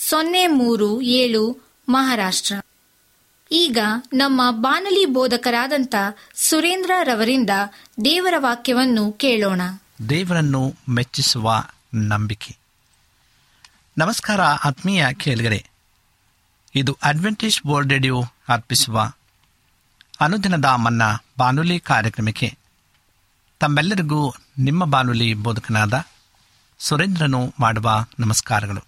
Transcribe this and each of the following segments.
ಸೊನ್ನೆ ಮೂರು ಏಳು ಮಹಾರಾಷ್ಟ್ರ. ಈಗ ನಮ್ಮ ಬಾನಲಿ ಬೋಧಕರಾದಂಥ ಸುರೇಂದ್ರ ರವರಿಂದ ದೇವರ ವಾಕ್ಯವನ್ನು ಕೇಳೋಣ. ದೇವರನ್ನು ಮೆಚ್ಚಿಸುವ ನಂಬಿಕೆ. ನಮಸ್ಕಾರ ಆತ್ಮೀಯ ಕೇಳಿಗರೆ. ಇದು ಅಡ್ವೆಂಟೇಜ್ ಬೋರ್ಡ್ ರೇಡಿಯೋ ಅರ್ಪಿಸುವ ಅನುದಿನದ ಮನ್ನ ಬಾನುಲಿ ಕಾರ್ಯಕ್ರಮಕ್ಕೆ ತಮ್ಮೆಲ್ಲರಿಗೂ ನಿಮ್ಮ ಬಾನುಲಿ ಬೋಧಕನಾದ ಸುರೇಂದ್ರನು ಮಾಡುವ ನಮಸ್ಕಾರಗಳು.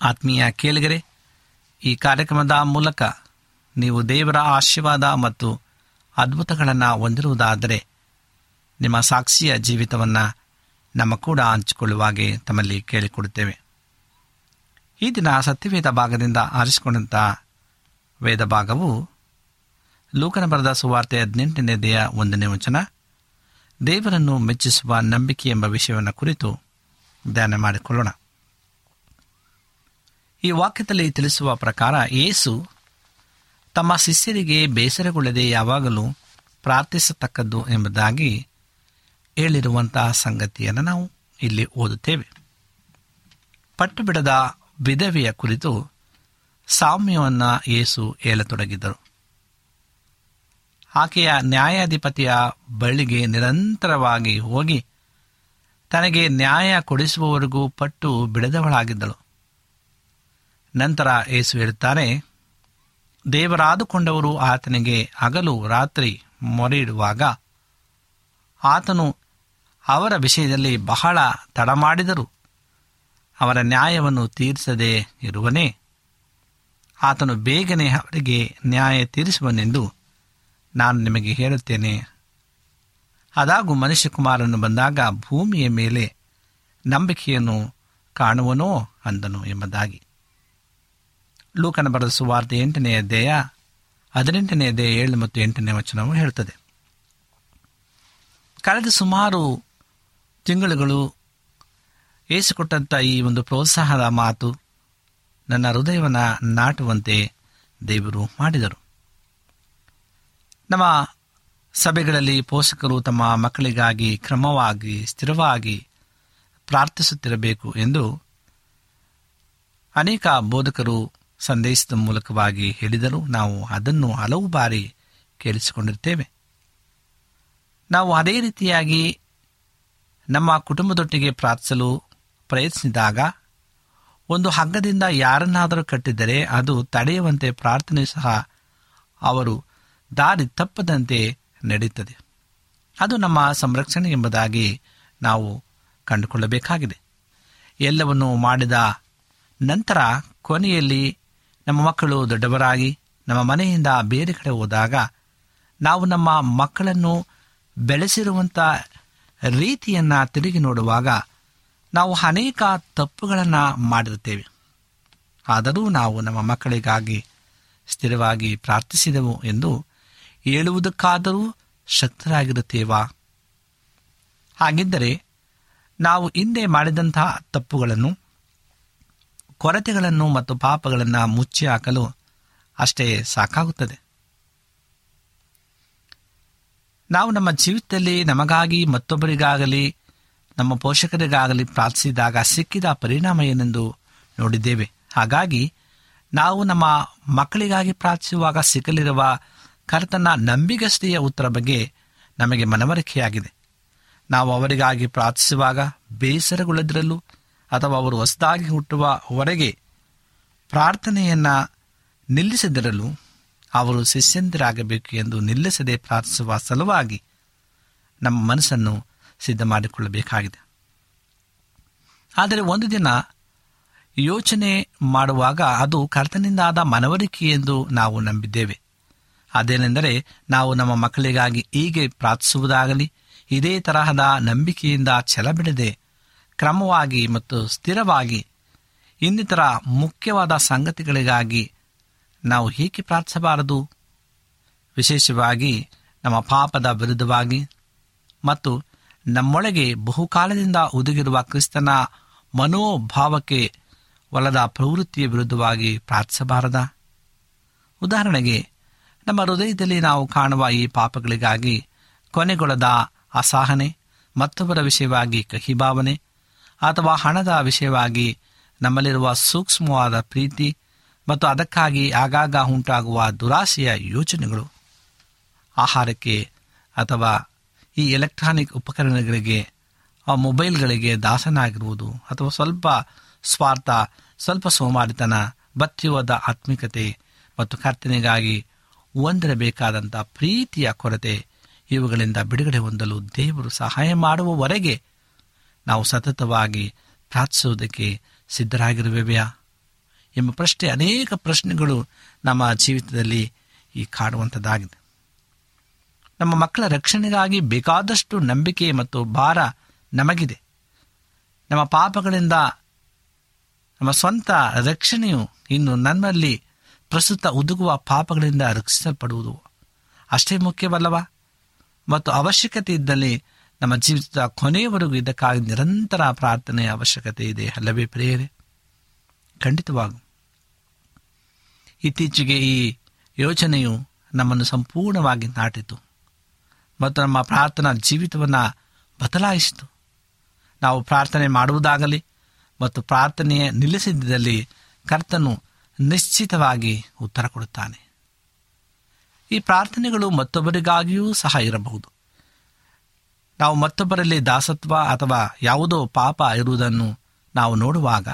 ಆತ್ಮೀಯ ಕೇಳಿಗರೆ, ಈ ಕಾರ್ಯಕ್ರಮದ ಮೂಲಕ ನೀವು ದೇವರ ಆಶೀರ್ವಾದ ಮತ್ತು ಅದ್ಭುತಗಳನ್ನು ಹೊಂದಿರುವುದಾದರೆ ನಿಮ್ಮ ಸಾಕ್ಷಿಯ ಜೀವಿತವನ್ನು ನಮ್ಮ ಕೂಡ ಹಂಚಿಕೊಳ್ಳುವಾಗೆ ತಮ್ಮಲ್ಲಿ ಕೇಳಿಕೊಡುತ್ತೇವೆ. ಈ ದಿನ ಸತ್ಯವೇದ ಭಾಗದಿಂದ ಆರಿಸಿಕೊಂಡಂಥ ವೇದ ಭಾಗವು ಲೂಕನ ಬರೆದ ಸುವಾರ್ತೆ ಹದಿನೆಂಟನೇ ದೇಹ ಒಂದನೇ ವಚನ, ದೇವರನ್ನು ಮೆಚ್ಚಿಸುವ ನಂಬಿಕೆ ಎಂಬ ವಿಷಯವನ್ನು ಕುರಿತು ಧ್ಯಾನ ಮಾಡಿಕೊಳ್ಳೋಣ. ಈ ವಾಕ್ಯದಲ್ಲಿ ತಿಳಿಸುವ ಪ್ರಕಾರ ಏಸು ತಮ್ಮ ಶಿಷ್ಯರಿಗೆ ಬೇಸರಗೊಳ್ಳದೆ ಯಾವಾಗಲೂ ಪ್ರಾರ್ಥಿಸತಕ್ಕದ್ದು ಎಂಬುದಾಗಿ ಹೇಳಿರುವಂತಹ ಸಂಗತಿಯನ್ನು ನಾವು ಇಲ್ಲಿ ಓದುತ್ತೇವೆ. ಪಟ್ಟು ಬಿಡದ ವಿಧವೆಯ ಕುರಿತು ಸಾಮ್ಯವನ್ನು ಏಸು ಹೇಳತೊಡಗಿದ್ದರು ಆಕೆಯ ನ್ಯಾಯಾಧಿಪತಿಯ ಬಳಿಗೆ ನಿರಂತರವಾಗಿ ಹೋಗಿ ತನಗೆ ನ್ಯಾಯ ಕೊಡಿಸುವವರೆಗೂ ಪಟ್ಟು ಬಿಡದವಳಾಗಿದ್ದಳು. ನಂತರ ಏಸು ಹೇಳುತ್ತಾರೆ ದೇವರಾದುಕೊಂಡವರು ಆತನಿಗೆ ಹಗಲು ರಾತ್ರಿ ಮೊರೆಯಿಡುವಾಗ ಆತನು ಅವರ ವಿಷಯದಲ್ಲಿ ಬಹಳ ತಡಮಾಡಿದರು. ಅವರ ನ್ಯಾಯವನ್ನು ತೀರಿಸದೇ ಇರುವನೇ, ಆತನು ಬೇಗನೆ ಅವರಿಗೆ ನ್ಯಾಯ ತೀರಿಸುವನೆಂದು ನಾನು ನಿಮಗೆ ಹೇಳುತ್ತೇನೆ. ಅದಾಗೂ ಮನುಷ್ಯಕುಮಾರನು ಬಂದಾಗ ಭೂಮಿಯ ಮೇಲೆ ನಂಬಿಕೆಯನ್ನು ಕಾಣುವನೋ ಅಂದನು ಎಂಬುದಾಗಿ. ಲೂಕನ ಬರೆದ ಸುವಾರ್ತೆ ಎಂಟನೆಯ ಅಧ್ಯಾಯ ಹದಿನೆಂಟನೆಯ ದೇಹ ಏಳು ಮತ್ತು ಎಂಟನೇ ವಚನವು ಹೇಳುತ್ತದೆ ಕಳೆದ ಸುಮಾರು ತಿಂಗಳುಗಳು ಏಸಿಕೊಟ್ಟಂಥ ಈ ಒಂದು ಪ್ರೋತ್ಸಾಹದ ಮಾತು ನನ್ನ ಹೃದಯವನ್ನು ನಾಟುವಂತೆ ದೇವರು ಮಾಡಿದರು. ನಮ್ಮ ಸಭೆಗಳಲ್ಲಿ ಪೋಷಕರು ತಮ್ಮ ಮಕ್ಕಳಿಗಾಗಿ ಕ್ರಮವಾಗಿ, ಸ್ಥಿರವಾಗಿ ಪ್ರಾರ್ಥಿಸುತ್ತಿರಬೇಕು ಎಂದು ಅನೇಕ ಬೋಧಕರು ಸಂದೇಶದ ಮೂಲಕವಾಗಿ ಹೇಳಿದರು ನಾವು ಅದನ್ನು ಹಲವು ಬಾರಿ ಕೇಳಿಸಿಕೊಂಡಿರ್ತೇವೆ. ನಾವು ಅದೇ ರೀತಿಯಾಗಿ ನಮ್ಮ ಕುಟುಂಬದೊಟ್ಟಿಗೆ ಪ್ರಾರ್ಥಿಸಲು ಪ್ರಯತ್ನಿಸಿದಾಗ ಒಂದು ಹಗ್ಗದಿಂದ ಯಾರನ್ನಾದರೂ ಕಟ್ಟಿದರೆ ಅದು ತಡೆಯುವಂತೆ ಪ್ರಾರ್ಥನೆ ಸಹ ಅವರು ದಾರಿ ತಪ್ಪದಂತೆ ನಡೆಯುತ್ತದೆ. ಅದು ನಮ್ಮ ಸಂರಕ್ಷಣೆ ಎಂಬುದಾಗಿ ನಾವು ಕಂಡುಕೊಳ್ಳಬೇಕಾಗಿದೆ. ಎಲ್ಲವನ್ನು ಮಾಡಿದ ನಂತರ ಕೊನೆಯಲ್ಲಿ ನಮ್ಮ ಮಕ್ಕಳು ದೊಡ್ಡವರಾಗಿ ನಮ್ಮ ಮನೆಯಿಂದ ಬೇರೆ ಕಡೆ ಹೋದಾಗ ನಾವು ನಮ್ಮ ಮಕ್ಕಳನ್ನು ಬೆಳೆಸಿರುವಂಥ ರೀತಿಯನ್ನು ತಿರುಗಿ ನೋಡುವಾಗ ನಾವು ಅನೇಕ ತಪ್ಪುಗಳನ್ನು ಮಾಡಿರುತ್ತೇವೆ. ಆದರೂ ನಾವು ನಮ್ಮ ಮಕ್ಕಳಿಗಾಗಿ ಸ್ಥಿರವಾಗಿ ಪ್ರಾರ್ಥಿಸಿದೆವು ಎಂದು ಹೇಳುವುದಕ್ಕಾದರೂ ಶಕ್ತರಾಗಿರುತ್ತೇವಾ? ಹಾಗಿದ್ದರೆ ನಾವು ಹಿಂದೆ ಮಾಡಿದಂತಹ ತಪ್ಪುಗಳನ್ನು ಕೊರತೆಗಳನ್ನು ಮತ್ತು ಪಾಪಗಳನ್ನು ಮುಚ್ಚಿ ಹಾಕಲು ಅಷ್ಟೇ ಸಾಕಾಗುತ್ತದೆ. ನಾವು ನಮ್ಮ ಜೀವಿತದಲ್ಲಿ ನಮಗಾಗಿ ಮತ್ತೊಬ್ಬರಿಗಾಗಲಿ, ನಮ್ಮ ಪೋಷಕರಿಗಾಗಲಿ ಪ್ರಾರ್ಥಿಸಿದಾಗ ಸಿಕ್ಕಿದ ಪರಿಣಾಮ ಏನೆಂದು ನೋಡಿದ್ದೇವೆ. ಹಾಗಾಗಿ ನಾವು ನಮ್ಮ ಮಕ್ಕಳಿಗಾಗಿ ಪ್ರಾರ್ಥಿಸುವಾಗ ಸಿಕ್ಕಲಿರುವ ಕರ್ತನ ನಂಬಿಗಸ್ತೆಯ ಉತ್ತರ ಬಗ್ಗೆ ನಮಗೆ ಮನವರಿಕೆಯಾಗಿದೆ. ನಾವು ಅವರಿಗಾಗಿ ಪ್ರಾರ್ಥಿಸುವಾಗ ಬೇಸರಗೊಳ್ಳದಿರಲು ಅಥವಾ ಅವರು ಹೊಸದಾಗಿ ಹುಟ್ಟುವವರೆಗೆ ಪ್ರಾರ್ಥನೆಯನ್ನು ನಿಲ್ಲಿಸದಿರಲು ಅವರು ಶಿಷ್ಯಂತರಾಗಬೇಕು ಎಂದು ನಿಲ್ಲಿಸದೆ ಪ್ರಾರ್ಥಿಸುವ ಸಲುವಾಗಿ ನಮ್ಮ ಮನಸ್ಸನ್ನು ಸಿದ್ಧ ಮಾಡಿಕೊಳ್ಳಬೇಕಾಗಿದೆ. ಆದರೆ ಒಂದು ದಿನ ಯೋಚನೆ ಮಾಡುವಾಗ ಅದು ಕರ್ತನಿಂದಾದ ಮನವರಿಕೆ ಎಂದು ನಾವು ನಂಬಿದ್ದೇವೆ. ಅದೇನೆಂದರೆ ನಾವು ನಮ್ಮ ಮಕ್ಕಳಿಗಾಗಿ ಹೀಗೆ ಪ್ರಾರ್ಥಿಸುವುದಾಗಲಿ, ಇದೇ ತರಹದ ನಂಬಿಕೆಯಿಂದ ಛಲಬಿಡದೆ ಕ್ರಮವಾಗಿ ಮತ್ತು ಸ್ಥಿರವಾಗಿ ಇನ್ನಿತರ ಮುಖ್ಯವಾದ ಸಂಗತಿಗಳಿಗಾಗಿ ನಾವು ಹೇಗೆ ಪ್ರಾರ್ಥಿಸಬಾರದು. ವಿಶೇಷವಾಗಿ ನಮ್ಮ ಪಾಪದ ವಿರುದ್ಧವಾಗಿ ಮತ್ತು ನಮ್ಮೊಳಗೆ ಬಹುಕಾಲದಿಂದ ಒದಗಿರುವ ಕ್ರಿಸ್ತನ ಮನೋಭಾವಕ್ಕೆ ಒಲದ ಪ್ರವೃತ್ತಿಯ ವಿರುದ್ಧವಾಗಿ ಪ್ರಾರ್ಥಿಸಬಾರದ. ಉದಾಹರಣೆಗೆ, ನಮ್ಮ ಹೃದಯದಲ್ಲಿ ನಾವು ಕಾಣುವ ಈ ಪಾಪಗಳಿಗಾಗಿ ಕೊನೆಗೊಳದ ಅಸಹನೆ, ಮತ್ತೊಬ್ಬರ ವಿಷಯವಾಗಿ ಕಹಿಭಾವನೆ ಅಥವಾ ಹಣದ ವಿಷಯವಾಗಿ ನಮ್ಮಲ್ಲಿರುವ ಸೂಕ್ಷ್ಮವಾದ ಪ್ರೀತಿ ಮತ್ತು ಅದಕ್ಕಾಗಿ ಆಗಾಗ ಉಂಟಾಗುವ ದುರಾಸೆಯ ಯೋಚನೆಗಳು. ಆಹಾರಕ್ಕೆ ಅಥವಾ ಈ ಎಲೆಕ್ಟ್ರಾನಿಕ್ ಉಪಕರಣಗಳಿಗೆ, ಆ ಮೊಬೈಲ್ಗಳಿಗೆ ದಾಸನಾಗಿರುವುದು ಅಥವಾ ಸ್ವಲ್ಪ ಸ್ವಾರ್ಥ, ಸ್ವಲ್ಪ ಸೋಮಾರಿತನ ಬತ್ತಿಯುವದ ಆತ್ಮಿಕತೆ ಮತ್ತು ಕರ್ತನೆಗಾಗಿ ಹೊಂದಿರಬೇಕಾದಂಥ ಪ್ರೀತಿಯ ಕೊರತೆ ಇವುಗಳಿಂದ ಬಿಡುಗಡೆ ಹೊಂದಲು ದೇವರು ಸಹಾಯ ಮಾಡುವವರೆಗೆ ನಾವು ಸತತವಾಗಿ ಪ್ರಾರ್ಥಿಸುವುದಕ್ಕೆ ಸಿದ್ಧರಾಗಿರುವೆಯಾ ಎಂಬ ಪ್ರಶ್ನೆ ಅನೇಕ ಪ್ರಶ್ನೆಗಳು ನಮ್ಮ ಜೀವಿತದಲ್ಲಿ ಈ ಕಾಡುವಂಥದ್ದಾಗಿದೆ. ನಮ್ಮ ಮಕ್ಕಳ ರಕ್ಷಣೆಗಾಗಿ ಬೇಕಾದಷ್ಟು ನಂಬಿಕೆ ಮತ್ತು ಭಾರ ನಮಗಿದೆ. ನಮ್ಮ ಪಾಪಗಳಿಂದ ನಮ್ಮ ಸ್ವಂತ ರಕ್ಷಣೆಯು ಇನ್ನು ನನ್ನಲ್ಲಿ ಪ್ರಸ್ತುತ ಉದುಗುವ ಪಾಪಗಳಿಂದ ರಕ್ಷಿಸಲ್ಪಡುವುದು ಅಷ್ಟೇ ಮುಖ್ಯವಲ್ಲವಾ? ಮತ್ತು ಅವಶ್ಯಕತೆ ಇದ್ದಲ್ಲಿ ನಮ್ಮ ಜೀವಿತದ ಕೊನೆಯವರೆಗೂ ಇದಕ್ಕಾಗಿ ನಿರಂತರ ಪ್ರಾರ್ಥನೆಯ ಅವಶ್ಯಕತೆ ಇದೆ. ಅಲ್ಲವೇ ಪ್ರೇರೆ ಖಂಡಿತವಾಗೂ ಇತ್ತೀಚೆಗೆ ಈ ಯೋಚನೆಯು ನಮ್ಮನ್ನು ಸಂಪೂರ್ಣವಾಗಿ ನಾಟಿತು. ಮತ್ತು ನಮ್ಮ ಪ್ರಾರ್ಥನಾ ಜೀವಿತವನ್ನು ಬದಲಾಯಿಸಿತು. ನಾವು ಪ್ರಾರ್ಥನೆ ಮಾಡುವುದಾಗಲಿ ಮತ್ತು ಪ್ರಾರ್ಥನೆಯ ನಿಲ್ಲಿಸಿದ್ದಲ್ಲಿ ಕರ್ತನು ನಿಶ್ಚಿತವಾಗಿ ಉತ್ತರ ಕೊಡುತ್ತಾನೆ. ಈ ಪ್ರಾರ್ಥನೆಗಳು ಮತ್ತೊಬ್ಬರಿಗಾಗಿಯೂ ಸಹ ಇರಬಹುದು. ನಾವು ಮತ್ತೊಬ್ಬರಲ್ಲಿ ದಾಸತ್ವ ಅಥವಾ ಯಾವುದೋ ಪಾಪ ಇರುವುದನ್ನು ನಾವು ನೋಡುವಾಗ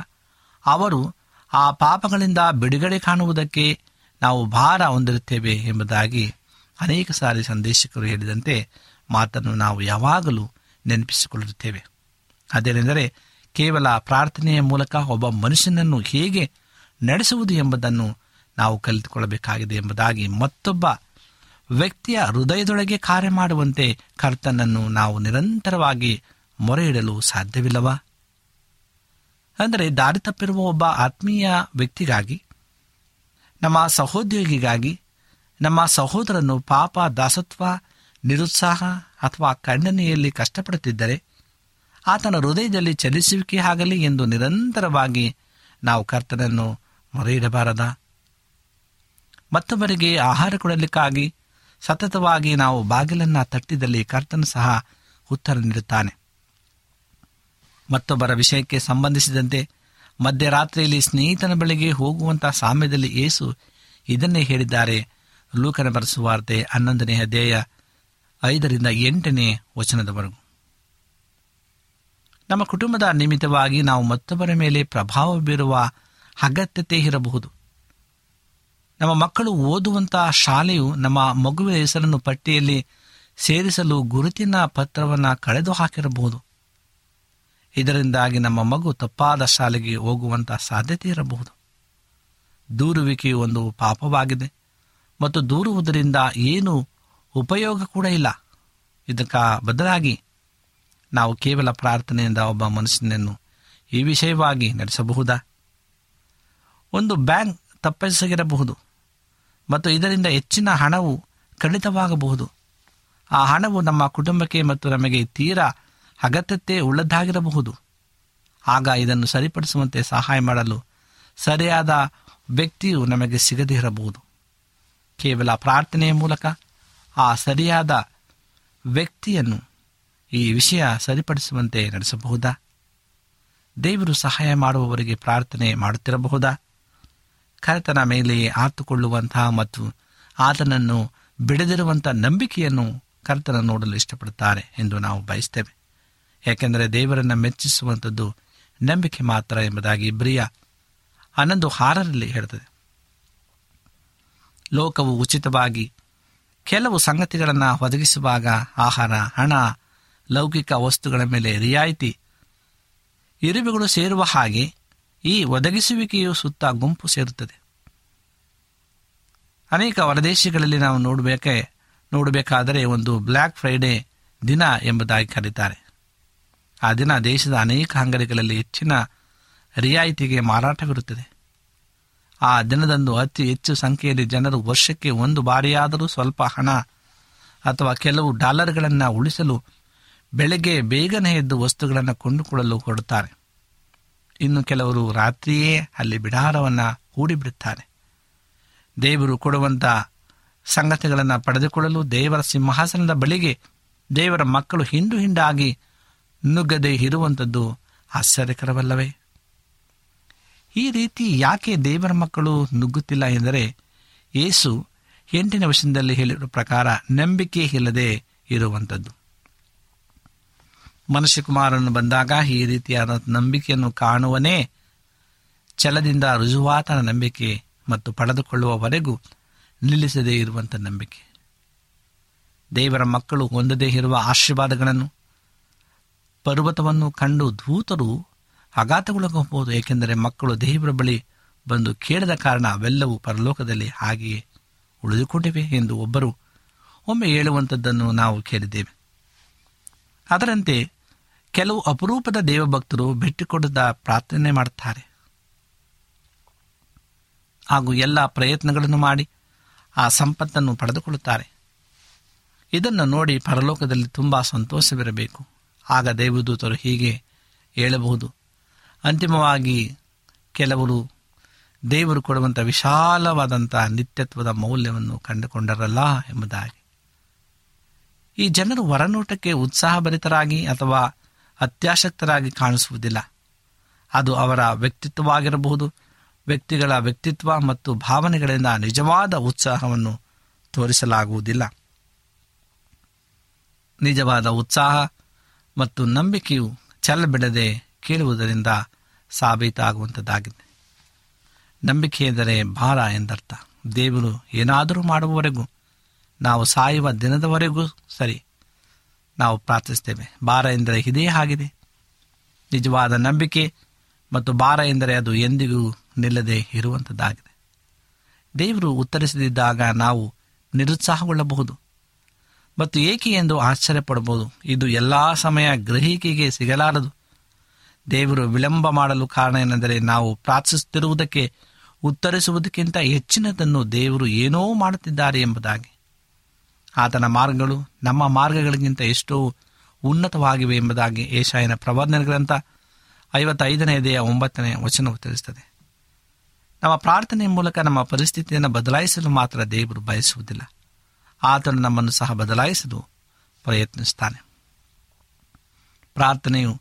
ಅವರು ಆ ಪಾಪಗಳಿಂದ ಬಿಡುಗಡೆ ಕಾಣುವುದಕ್ಕೆ ನಾವು ಭಾರ ಹೊಂದಿರುತ್ತೇವೆ ಎಂಬುದಾಗಿ ಅನೇಕ ಸಾರಿ ಸಂದೇಶಕರು ಹೇಳಿದಂತೆ ಮಾತನ್ನು ನಾವು ಯಾವಾಗಲೂ ನೆನಪಿಸಿಕೊಳ್ಳುತ್ತೇವೆ. ಅದೇನೆಂದರೆ ಕೇವಲ ಪ್ರಾರ್ಥನೆಯ ಮೂಲಕ ಒಬ್ಬ ಮನುಷ್ಯನನ್ನು ಹೇಗೆ ನಡೆಸುವುದು ಎಂಬುದನ್ನು ನಾವು ಕಲಿತುಕೊಳ್ಳಬೇಕಾಗಿದೆ ಎಂಬುದಾಗಿ ಮತ್ತೊಬ್ಬ ವ್ಯಕ್ತಿಯ ಹೃದಯದೊಳಗೆ ಕಾರ್ಯ ಮಾಡುವಂತೆ ಕರ್ತನನ್ನು ನಾವು ನಿರಂತರವಾಗಿ ಮೊರೆ ಇಡಲು ಸಾಧ್ಯವಿಲ್ಲವಾ? ಅಂದರೆ ದಾರಿ ತಪ್ಪಿರುವ ಒಬ್ಬ ಆತ್ಮೀಯ ವ್ಯಕ್ತಿಗಾಗಿ, ನಮ್ಮ ಸಹೋದ್ಯೋಗಿಗಾಗಿ, ನಮ್ಮ ಸಹೋದರನು ಪಾಪ, ದಾಸತ್ವ, ನಿರುತ್ಸಾಹ ಅಥವಾ ಖಂಡನೆಯಲ್ಲಿ ಕಷ್ಟಪಡುತ್ತಿದ್ದರೆ, ಆತನ ಹೃದಯದಲ್ಲಿ ಚಲಿಸುವಿಕೆ ಆಗಲಿ ಎಂದು ನಿರಂತರವಾಗಿ ನಾವು ಕರ್ತನನ್ನು ಮೊರೆ ಇಡಬಾರದ ಮತ್ತೊಬ್ಬರಿಗೆ ಆಹಾರ ಕೊಡಲಿಕ್ಕಾಗಿ ಸತತವಾಗಿ ನಾವು ಬಾಗಿಲನ್ನು ತಟ್ಟಿದಲ್ಲಿ ಕರ್ತನು ಸಹ ಉತ್ತರ ನೀಡುತ್ತಾನೆ. ಮತ್ತೊಬ್ಬರ ವಿಷಯಕ್ಕೆ ಸಂಬಂಧಿಸಿದಂತೆ ಮಧ್ಯರಾತ್ರಿಯಲ್ಲಿ ಸ್ನೇಹಿತನ ಬಳಿಗೆ ಹೋಗುವಂತಹ ಸಾಮ್ಯದಲ್ಲಿ ಏಸು ಇದನ್ನೇ ಹೇಳಿದ್ದಾರೆ. ಲೂಕನ ಬರೆಸುವಾರ್ತೆ ಹನ್ನೊಂದನೇ ಅಧ್ಯಾಯ ಐದರಿಂದ ಎಂಟನೇ ವಚನದವರೆಗೂ. ನಮ್ಮ ಕುಟುಂಬದ ನಿಮಿತ್ತವಾಗಿ ನಾವು ಮತ್ತೊಬ್ಬರ ಮೇಲೆ ಪ್ರಭಾವ ಬೀರುವ ಅಗತ್ಯತೆ ಇರಬಹುದು. ನಮ್ಮ ಮಕ್ಕಳು ಓದುವಂತಹ ಶಾಲೆಯು ನಮ್ಮ ಮಗುವಿನ ಹೆಸರನ್ನು ಪಟ್ಟಿಯಲ್ಲಿ ಸೇರಿಸಲು ಗುರುತಿನ ಪತ್ರವನ್ನು ಕಳೆದು ಹಾಕಿರಬಹುದು. ಇದರಿಂದಾಗಿ ನಮ್ಮ ಮಗು ತಪ್ಪಾದ ಶಾಲೆಗೆ ಹೋಗುವಂತಹ ಸಾಧ್ಯತೆ ಇರಬಹುದು. ದೂರುವಿಕೆಯು ಒಂದು ಪಾಪವಾಗಿದೆ ಮತ್ತು ದೂರುವುದರಿಂದ ಏನು ಉಪಯೋಗ ಕೂಡ ಇಲ್ಲ. ಇದಕ್ಕ ಬದಲಾಗಿ ನಾವು ಕೇವಲ ಪ್ರಾರ್ಥನೆಯಿಂದ ಒಬ್ಬ ಮನುಷ್ಯನನ್ನು ಈ ವಿಷಯವಾಗಿ ನಡೆಸಬಹುದಾ? ಒಂದು ಬ್ಯಾಂಕ್ ತಪ್ಪಿಸಗಿರಬಹುದು ಮತ್ತು ಇದರಿಂದ ಹೆಚ್ಚಿನ ಹಣವು ಕಡಿತವಾಗಬಹುದು. ಆ ಹಣವು ನಮ್ಮ ಕುಟುಂಬಕ್ಕೆ ಮತ್ತು ನಮಗೆ ತೀರಾ ಅಗತ್ಯತೆ ಉಳ್ಳದ್ದಾಗಿರಬಹುದು. ಆಗ ಇದನ್ನು ಸರಿಪಡಿಸುವಂತೆ ಸಹಾಯ ಮಾಡಲು ಸರಿಯಾದ ವ್ಯಕ್ತಿಯು ನಮಗೆ ಸಿಗದೇ ಇರಬಹುದು ಕೇವಲ ಪ್ರಾರ್ಥನೆಯ ಮೂಲಕ ಆ ಸರಿಯಾದ ವ್ಯಕ್ತಿಯನ್ನು ಈ ವಿಷಯ ಸರಿಪಡಿಸುವಂತೆ ನಡೆಸಬಹುದಾ? ದೇವರು ಸಹಾಯ ಮಾಡುವವರಿಗೆ ಪ್ರಾರ್ಥನೆ ಮಾಡುತ್ತಿರಬಹುದಾ? ಕರ್ತನ ಮೇಲೆ ಆತುಕೊಳ್ಳುವಂತಹ ಮತ್ತು ಆತನನ್ನು ಬಿಡದಿರುವಂಥ ನಂಬಿಕೆಯನ್ನು ಕರ್ತನ ನೋಡಲು ಇಷ್ಟಪಡುತ್ತಾರೆ ಎಂದು ನಾವು ಬಯಸ್ತೇವೆ. ಯಾಕೆಂದರೆ ದೇವರನ್ನು ಮೆಚ್ಚಿಸುವಂಥದ್ದು ನಂಬಿಕೆ ಮಾತ್ರ ಎಂಬುದಾಗಿ ಬ್ರಿಯ ಹನ್ನೊಂದು ಹಾರರಲ್ಲಿ ಹೇಳ್ತದೆ ಲೋಕವು ಉಚಿತವಾಗಿ ಕೆಲವು ಸಂಗತಿಗಳನ್ನು ಒದಗಿಸುವಾಗ ಆಹಾರ, ಹಣ, ಲೌಕಿಕ ವಸ್ತುಗಳ ಮೇಲೆ ರಿಯಾಯಿತಿ, ಇರುವೆಗಳು ಸೇರುವ ಹಾಗೆ ಈ ಒದಗಿಸುವಿಕೆಯು ಸುತ್ತ ಗುಂಪು ಸೇರುತ್ತದೆ. ಅನೇಕ ಹೊರದೇಶಗಳಲ್ಲಿ ನಾವು ನೋಡಬೇಕೆ, ನೋಡಬೇಕಾದರೆ ಒಂದು ಬ್ಲ್ಯಾಕ್ ಫ್ರೈಡೇ ದಿನ ಎಂಬುದಾಗಿ ಕರೀತಾರೆ. ಆ ದಿನ ದೇಶದ ಅನೇಕ ಅಂಗಡಿಗಳಲ್ಲಿ ಹೆಚ್ಚಿನ ರಿಯಾಯಿತಿಗೆ ಮಾರಾಟವಿರುತ್ತದೆ. ಆ ದಿನದಂದು ಅತಿ ಹೆಚ್ಚು ಸಂಖ್ಯೆಯಲ್ಲಿ ಜನರು ವರ್ಷಕ್ಕೆ ಒಂದು ಬಾರಿಯಾದರೂ ಸ್ವಲ್ಪ ಹಣ ಅಥವಾ ಕೆಲವು ಡಾಲರ್ಗಳನ್ನು ಉಳಿಸಲು ಬೆಳಗ್ಗೆ ಬೇಗನೆ ಎದ್ದು ವಸ್ತುಗಳನ್ನು ಕೊಂಡುಕೊಳ್ಳಲು ಹೊರಡುತ್ತಾರೆ. ಇನ್ನು ಕೆಲವರು ರಾತ್ರಿಯೇ ಅಲ್ಲಿ ಬಿಡಾರವನ್ನು ಹೂಡಿಬಿಡುತ್ತಾರೆ. ದೇವರು ಕೊಡುವಂಥ ಸಂಗತಿಗಳನ್ನು ಪಡೆದುಕೊಳ್ಳಲು ದೇವರ ಸಿಂಹಾಸನದ ಬಳಿಗೆ ದೇವರ ಮಕ್ಕಳು ಹಿಂಡು ಹಿಂಡಾಗಿ ನುಗ್ಗದೆ ಇರುವಂಥದ್ದು ಆಶ್ಚರ್ಯಕರವಲ್ಲವೇ? ಈ ರೀತಿ ಯಾಕೆ ದೇವರ ಮಕ್ಕಳು ನುಗ್ಗುತ್ತಿಲ್ಲ ಎಂದರೆ ಯೇಸು ಎಂಟನೇ ವಶದಲ್ಲಿ ಹೇಳಿರುವ ಪ್ರಕಾರ ನಂಬಿಕೆ ಇಲ್ಲದೆ ಇರುವಂಥದ್ದು. ಮನುಷ್ಯಕುಮಾರನು ಬಂದಾಗ ಈ ರೀತಿಯಾದ ನಂಬಿಕೆಯನ್ನು ಕಾಣುವನೇ ಛಲದಿಂದ ರುಜುವಾತನ ನಂಬಿಕೆ ಮತ್ತು ಪಡೆದುಕೊಳ್ಳುವವರೆಗೂ ನಿಲ್ಲಿಸದೇ ಇರುವಂಥ ನಂಬಿಕೆ. ದೇವರ ಮಕ್ಕಳು ಹೊಂದದೇ ಇರುವ ಆಶೀರ್ವಾದಗಳನ್ನು, ಪರ್ವತವನ್ನು ಕಂಡು ದೂತರು ಆಘಾತಗೊಳಗಬಹುದು ಏಕೆಂದರೆ ಮಕ್ಕಳು ದೇವರ ಬಳಿ ಬಂದು ಕೇಳದ ಕಾರಣ ಅವೆಲ್ಲವೂ ಪರಲೋಕದಲ್ಲಿ ಹಾಗೆಯೇ ಉಳಿದುಕೊಂಡಿವೆ ಎಂದು ಒಬ್ಬರು ಒಮ್ಮೆ ಹೇಳುವಂಥದ್ದನ್ನು ನಾವು ಕೇಳಿದ್ದೇವೆ. ಅದರಂತೆ ಕೆಲವು ಅಪರೂಪದ ದೇವಭಕ್ತರು ಭೇಟಿಕೊಡದ ಪ್ರಾರ್ಥನೆ ಮಾಡುತ್ತಾರೆ. ಹಾಗೂ ಎಲ್ಲ ಪ್ರಯತ್ನಗಳನ್ನು ಮಾಡಿ ಆ ಸಂಪತ್ತನ್ನು ಪಡೆದುಕೊಳ್ಳುತ್ತಾರೆ. ಇದನ್ನು ನೋಡಿ ಪರಲೋಕದಲ್ಲಿ ತುಂಬ ಸಂತೋಷವಿರಬೇಕು. ಆಗ ದೇವದೂತರು ಹೀಗೆ ಹೇಳಬಹುದು. ಅಂತಿಮವಾಗಿ ಕೆಲವರು ದೇವರು ಕೊಡುವಂಥ ವಿಶಾಲವಾದಂಥ ನಿತ್ಯತ್ವದ ಮೌಲ್ಯವನ್ನು ಕಂಡುಕೊಂಡರಲ್ಲ ಎಂಬುದಾಗಿ. ಈ ಜನರು ಹೊರನೋಟಕ್ಕೆ ಉತ್ಸಾಹಭರಿತರಾಗಿ ಅಥವಾ ಅತ್ಯಾಸಕ್ತರಾಗಿ ಕಾಣಿಸುವುದಿಲ್ಲ. ಅದು ಅವರ ವ್ಯಕ್ತಿತ್ವವಾಗಿರಬಹುದು, ವ್ಯಕ್ತಿಗಳ ವ್ಯಕ್ತಿತ್ವ ಮತ್ತು ಭಾವನೆಗಳಿಂದ ನಿಜವಾದ ಉತ್ಸಾಹವನ್ನು ತೋರಿಸಲಾಗುವುದಿಲ್ಲ. ನಿಜವಾದ ಉತ್ಸಾಹ ಮತ್ತು ನಂಬಿಕೆಯು ಚೆಲ್ಲಬಿಡದೆ ಕೇಳುವುದರಿಂದ ಸಾಬೀತಾಗುವಂಥದ್ದಾಗಿದೆ ನಂಬಿಕೆ ಎಂದರೆ ಭಾರ ಎಂದರ್ಥ. ದೇವರು ಏನಾದರೂ ಮಾಡುವವರೆಗೂ, ನಾವು ಸಾಯುವ ದಿನದವರೆಗೂ ಸರಿ. ನಾವು ಪ್ರಾರ್ಥಿಸ್ತೇವೆ ಭಾರ ಎಂದರೆ ಇದೇ ಆಗಿದೆ ನಿಜವಾದ ನಂಬಿಕೆ ಮತ್ತು ಭಾರ ಎಂದರೆ ಅದು ಎಂದಿಗೂ ನಿಲ್ಲದೆ ಇರುವಂಥದ್ದಾಗಿದೆ ದೇವರು ಉತ್ತರಿಸದಿದ್ದಾಗ ನಾವು ನಿರುತ್ಸಾಹಗೊಳ್ಳಬಹುದು. ಮತ್ತು ಏಕೆ ಎಂದು ಆಶ್ಚರ್ಯಪಡಬಹುದು. ಇದು ಎಲ್ಲ ಸಮಯ ಗ್ರಹಿಕೆಗೆ ಸಿಗಲಾರದು. ದೇವರು ವಿಳಂಬ ಮಾಡಲು ಕಾರಣ ಏನೆಂದರೆ ನಾವು ಪ್ರಾರ್ಥಿಸುತ್ತಿರುವುದಕ್ಕೆ ಉತ್ತರಿಸುವುದಕ್ಕಿಂತ ಹೆಚ್ಚಿನದನ್ನು ದೇವರು ಏನೋ ಮಾಡುತ್ತಿದ್ದಾರೆ ಎಂಬುದಾಗಿ. ಆತನ ಮಾರ್ಗಗಳು ನಮ್ಮ ಮಾರ್ಗಗಳಿಗಿಂತ ಎಷ್ಟೋ ಉನ್ನತವಾಗಿವೆ ಎಂಬುದಾಗಿ ಏಷಾಯನ ಪ್ರವರ್ಧನ ಗ್ರಂಥ ಐವತ್ತೈದನೆಯದೆಯ ಒಂಬತ್ತನೇ ವಚನವು ತಿಳಿಸುತ್ತದೆ. ನಮ್ಮ ಪ್ರಾರ್ಥನೆ ಮೂಲಕ ನಮ್ಮ ಪರಿಸ್ಥಿತಿಯನ್ನು ಬದಲಾಯಿಸಲು ಮಾತ್ರ ದೇವರು ಬಯಸುವುದಿಲ್ಲ. ಆತನು ನಮ್ಮನ್ನು ಸಹ ಬದಲಾಯಿಸಲು ಪ್ರಯತ್ನಿಸುತ್ತಾನೆ. ಪ್ರಾರ್ಥನೆಯು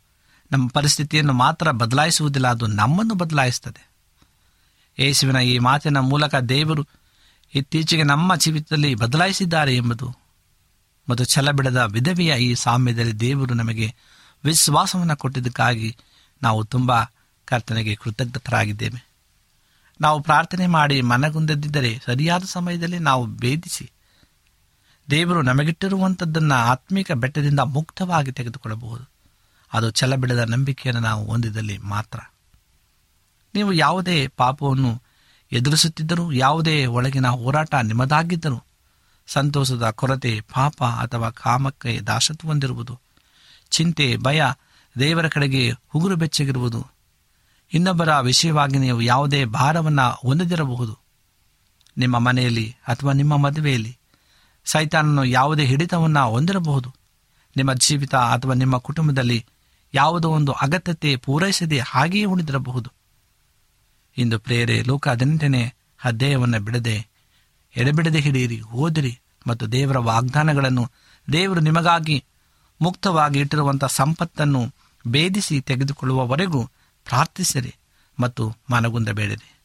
ನಮ್ಮ ಪರಿಸ್ಥಿತಿಯನ್ನು ಮಾತ್ರ ಬದಲಾಯಿಸುವುದಿಲ್ಲ, ಅದು ನಮ್ಮನ್ನು ಬದಲಾಯಿಸುತ್ತದೆ. ಯೇಸುವಿನ ಈ ಮಾತಿನ ಮೂಲಕ ದೇವರು ಇತ್ತೀಚೆಗೆ ನಮ್ಮ ಜೀವಿತದಲ್ಲಿ ಬದಲಾಯಿಸಿದ್ದಾರೆ ಎಂಬುದು ಮತ್ತು ಛಲಬಿಡದ ವಿಧವೆಯ ಈ ಸಾಮ್ಯದಲ್ಲಿ ದೇವರು ನಮಗೆ ವಿಶ್ವಾಸವನ್ನು ಕೊಟ್ಟಿದ್ದಕ್ಕಾಗಿ ನಾವು ತುಂಬ ಕರ್ತನೆಗೆ ಕೃತಜ್ಞತರಾಗಿದ್ದೇವೆ. ನಾವು ಪ್ರಾರ್ಥನೆ ಮಾಡಿ ಮನಗುಂದದಿದ್ದರೆ ಸರಿಯಾದ ಸಮಯದಲ್ಲಿ ನಾವು ಭೇದಿಸಿ ದೇವರು ನಮಗಿಟ್ಟಿರುವಂಥದ್ದನ್ನು ಆತ್ಮಿಕ ಬೆಟ್ಟದಿಂದ ಮುಕ್ತವಾಗಿ ತೆಗೆದುಕೊಳ್ಳಬಹುದು. ಅದು ಛಲಬಿಡದ ನಂಬಿಕೆಯನ್ನು ನಾವು ಹೊಂದಿದಲ್ಲಿ ಮಾತ್ರ. ನೀವು ಯಾವುದೇ ಪಾಪವನ್ನು ಎದುರಿಸುತ್ತಿದ್ದರೂ ಯಾವುದೇ ಒಳಗಿನ ಹೋರಾಟ ನಿಮ್ಮದಾಗಿದ್ದರು ಸಂತೋಷದ ಕೊರತೆ ಪಾಪ ಅಥವಾ ಕಾಮಕ್ಕೆ ದಾಸತ್ವ ಹೊಂದಿರುವುದು. ಚಿಂತೆ, ಭಯ ದೇವರ ಕಡೆಗೆ ಉಗುರು ಬೆಚ್ಚಗಿರುವುದು. ಇನ್ನೊಬ್ಬರ ವಿಷಯವಾಗಿ ನೀವು ಯಾವುದೇ ಭಾರವನ್ನು ಹೊಂದದಿರಬಹುದು ನಿಮ್ಮ ಮನೆಯಲ್ಲಿ ಅಥವಾ ನಿಮ್ಮ ಮದುವೆಯಲ್ಲಿ ಸೈತಾನನು ಯಾವುದೇ ಹಿಡಿತವನ್ನು ಹೊಂದಿರಬಹುದು. ನಿಮ್ಮ ಜೀವಿತ ಅಥವಾ ನಿಮ್ಮ ಕುಟುಂಬದಲ್ಲಿ ಯಾವುದೋ ಒಂದು ಅಗತ್ಯತೆ ಪೂರೈಸದೆ ಹಾಗೆಯೇ ಉಳಿದಿರಬಹುದು. ಇಂದು ಪ್ರೇರೆ ಲೋಕ ಹದಿನೆಂಟನೇ ಅಧ್ಯಾಯವನ್ನು ಬಿಡದೆ ಎಡೆಬಿಡದೆ ಹಿಡಿಯಿರಿ ಓದಿರಿ ಮತ್ತು ದೇವರ ವಾಗ್ದಾನಗಳನ್ನು ದೇವರು ನಿಮಗಾಗಿ ಮುಕ್ತವಾಗಿ ಇಟ್ಟಿರುವಂಥ ಸಂಪತ್ತನ್ನು ಭೇದಿಸಿ ತೆಗೆದುಕೊಳ್ಳುವವರೆಗೂ ಪ್ರಾರ್ಥಿಸಿರಿ ಮತ್ತು ಮನಗುಂದಬೇಡಿರಿ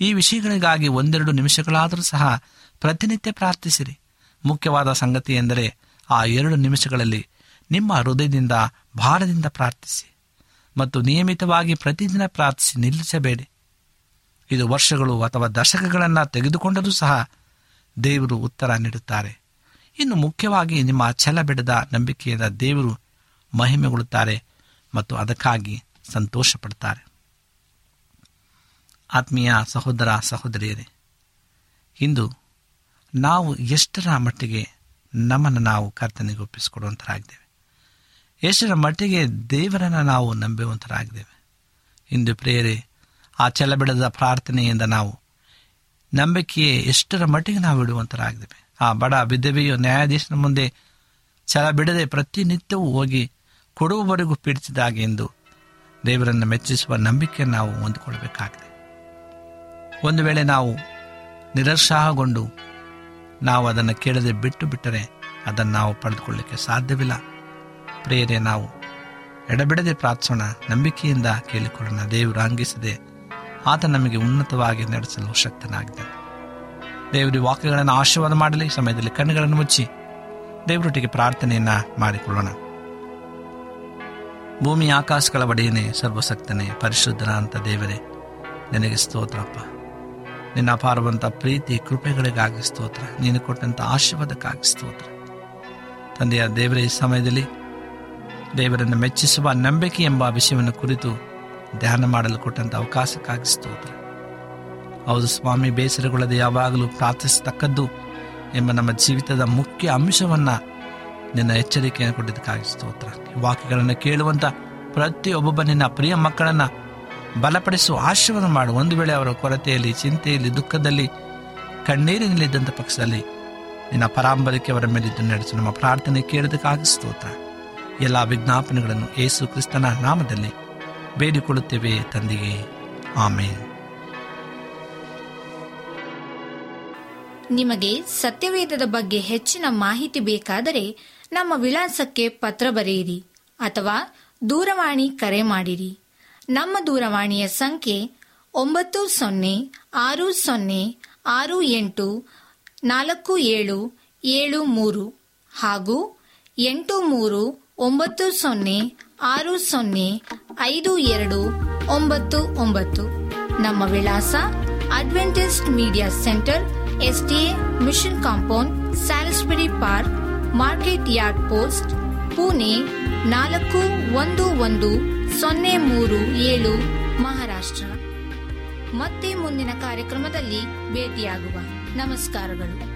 ಈ ವಿಷಯಗಳಿಗಾಗಿ ಒಂದೆರಡು ನಿಮಿಷಗಳಾದರೂ ಸಹ ಪ್ರತಿನಿತ್ಯ ಪ್ರಾರ್ಥಿಸಿರಿ. ಮುಖ್ಯವಾದ ಸಂಗತಿ ಎಂದರೆ ಆ ಎರಡು ನಿಮಿಷಗಳಲ್ಲಿ ನಿಮ್ಮ ಹೃದಯದಿಂದ ಭಾರದಿಂದ ಪ್ರಾರ್ಥಿಸಿ. ಮತ್ತು ನಿಯಮಿತವಾಗಿ ಪ್ರತಿದಿನ ಪ್ರಾರ್ಥಿಸಿ ನಿಲ್ಲಿಸಬೇಡಿ. ಇದು ವರ್ಷಗಳು ಅಥವಾ ದಶಕಗಳನ್ನು ತೆಗೆದುಕೊಂಡರೂ ಸಹ ದೇವರು ಉತ್ತರ ನೀಡುತ್ತಾರೆ. ಇನ್ನು ಮುಖ್ಯವಾಗಿ ನಿಮ್ಮ ಛಲ ಬಿಡದ ನಂಬಿಕೆಯಿಂದ ದೇವರು ಮಹಿಮೆಗೊಳ್ಳುತ್ತಾರೆ ಮತ್ತು ಅದಕ್ಕಾಗಿ ಸಂತೋಷ ಪಡ್ತಾರೆ ಆತ್ಮೀಯ ಸಹೋದರ ಸಹೋದರಿಯರೇ, ಇಂದು ನಾವು ಎಷ್ಟರ ಮಟ್ಟಿಗೆ ನಮ್ಮನ್ನು ನಾವು ಕರ್ತನೆಗೆ ಒಪ್ಪಿಸಿಕೊಡುವಂತರಾಗಿದ್ದೇವೆ. ಎಷ್ಟರ ಮಟ್ಟಿಗೆ ದೇವರನ್ನು ನಾವು ನಂಬುವಂತರಾಗಿದ್ದೇವೆ. ಇಂದು ಪ್ರೇರೆ ಆ ಛಲಬಿಡದ ಪ್ರಾರ್ಥನೆಯಿಂದ ನಾವು ನಂಬಿಕೆ ಎಷ್ಟರ ಮಟ್ಟಿಗೆ ನಾವು ಇಡುವಂತರಾಗಿದ್ದೇವೆ. ಆ ಬಡ ವಿಧವೆಯು ನ್ಯಾಯಾಧೀಶನ ಮುಂದೆ ಛಲ ಬಿಡದೆ ಪ್ರತಿನಿತ್ಯವೂ ಹೋಗಿ ಕೊಡುವವರೆಗೂ ಪೀಡಿಸಿದಾಗೆ ಎಂದು ದೇವರನ್ನು ಮೆಚ್ಚಿಸುವ ನಂಬಿಕೆ ನಾವು ಹೊಂದಿಕೊಳ್ಳಬೇಕಾಗಿದೆ. ಒಂದು ವೇಳೆ ನಾವು ನಿರುತ್ಸಾಹಗೊಂಡು ನಾವು ಅದನ್ನು ಕೇಳದೆ ಬಿಟ್ಟು ಬಿಟ್ಟರೆ ಅದನ್ನು ನಾವು ಪಡೆದುಕೊಳ್ಳಲಿಕ್ಕೆ ಸಾಧ್ಯವಿಲ್ಲ. ಪ್ರೇರೆ ನಾವು ಎಡಬಿಡದೆ ಪ್ರಾರ್ಥಿಸೋಣ, ನಂಬಿಕೆಯಿಂದ ಕೇಳಿಕೊಳ್ಳೋಣ. ದೇವರು ಅಂಗಿಸದೆ ಆತ ನಮಗೆ ಉನ್ನತವಾಗಿ ನಡೆಸಲು ಶಕ್ತನಾಗಿದೆ ದೇವರ ವಾಕ್ಯಗಳನ್ನು ಆಶೀರ್ವಾದ ಮಾಡಲಿ ಸಮಯದಲ್ಲಿ ಕಣ್ಣುಗಳನ್ನು ಮುಚ್ಚಿ ದೇವರೊಟ್ಟಿಗೆ ಪ್ರಾರ್ಥನೆಯನ್ನ ಮಾಡಿಕೊಳ್ಳೋಣ. ಭೂಮಿ ಆಕಾಶಗಳ ಒಡೆಯನೇ ಸರ್ವಸಕ್ತನೇ ಪರಿಶುದ್ಧನ ಅಂತ ದೇವರೇ, ನಿನಗೆ ಸ್ತೋತ್ರಪ್ಪ ನಿನ್ನ ಅಪಾರವಂತ ಪ್ರೀತಿ, ಕೃಪೆಗಳಿಗಾಗಿ ಸ್ತೋತ್ರ. ನೀನು ಕೊಟ್ಟಂತ ಆಶೀರ್ವಾದಕ್ಕಾಗಿ ಸ್ತೋತ್ರ. ತಂದೆಯ ದೇವರೇ, ಈ ಸಮಯದಲ್ಲಿ ದೇವರನ್ನು ಮೆಚ್ಚಿಸುವ ನಂಬಿಕೆ ಎಂಬ ವಿಷಯವನ್ನು ಕುರಿತು ಧ್ಯಾನ ಮಾಡಲು ಕೊಟ್ಟಂತ ಅವಕಾಶಕ್ಕಾಗಿ ಸ್ತೋತ್ರ. ಹೌದು ಸ್ವಾಮಿ, ಬೇಸರಗೊಳ್ಳದೆ ಯಾವಾಗಲೂ ಪ್ರಾರ್ಥಿಸತಕ್ಕದ್ದು ಎಂಬ ನಮ್ಮ ಜೀವಿತದ ಮುಖ್ಯ ಅಂಶವನ್ನು ನಿನ್ನ ಎಚ್ಚರಿಕೆಯನ್ನು ಕೊಟ್ಟಿದ್ದಕ್ಕಾಗಿ ಸ್ತೋತ್ರ. ವಾಕ್ಯಗಳನ್ನು ಕೇಳುವಂಥ ಪ್ರತಿಯೊಬ್ಬೊಬ್ಬ ನಿನ್ನ ಪ್ರಿಯ ಮಕ್ಕಳನ್ನು ಬಲಪಡಿಸುವ ಆಶೀರ್ವಾದ ಮಾಡು. ಒಂದು ವೇಳೆ ಅವರ ಕೊರತೆಯಲ್ಲಿ, ಚಿಂತೆಯಲ್ಲಿ, ದುಃಖದಲ್ಲಿ ಕಣ್ಣೀರಿನಲ್ಲಿದ್ದಂಥ ಪಕ್ಷದಲ್ಲಿ ನಿನ್ನ ಪರಾಂಬರಿಕೆ ಅವರ ಮೇಲಿದ್ದು ನಡೆಸು. ನಮ್ಮ ಪ್ರಾರ್ಥನೆ ಕೇಳೋದಕ್ಕಾಗಿ ಸ್ತೋತ್ರ. ಎಲ್ಲ ವಿಜ್ಞಾಪನೆಗಳನ್ನು ಯೇಸು ಕ್ರಿಸ್ತನ ನಾಮದಲ್ಲಿ ಬೇಡಿಕೊಳ್ಳುತ್ತೇವೆ ತಂದೆಯೇ. ಆಮೇಲೆ ನಿಮಗೆ ಸತ್ಯವೇದದ ಬಗ್ಗೆ ಹೆಚ್ಚಿನ ಮಾಹಿತಿ ಬೇಕಾದರೆ ನಮ್ಮ ವಿಳಾಸಕ್ಕೆ ಪತ್ರ ಬರೆಯಿರಿ ಅಥವಾ ದೂರವಾಣಿ ಕರೆ ಮಾಡಿರಿ. ನಮ್ಮ ದೂರವಾಣಿಯ ಸಂಖ್ಯೆ ಒಂಬತ್ತು ಸೊನ್ನೆ ಆರು ಸೊನ್ನೆ ಆರು ಎಂಟು ನಾಲ್ಕು ಏಳು ಏಳು ಮೂರು ಹಾಗೂ ಎಂಟು ಮೂರು ಒಂಬತ್ತು ಸೊನ್ನೆ ಆರು ಸೊನ್ನೆ ಐದು ಎರಡು ಒಂಬತ್ತು ಒಂಬತ್ತು. ನಮ್ಮ ವಿಳಾಸ Adventist media centre S D A mission compound, Salisbury Park, market yard post, Pune ನಾಲ್ಕು ಒಂದು ಒಂದು ಸೊನ್ನೆ ಮೂರು ಏಳು, ಮಹಾರಾಷ್ಟ್ರ. ಮತ್ತೆ ಮುಂದಿನ ಕಾರ್ಯಕ್ರಮದಲ್ಲಿ ಭೇಟಿಯಾಗುವ. ನಮಸ್ಕಾರಗಳು.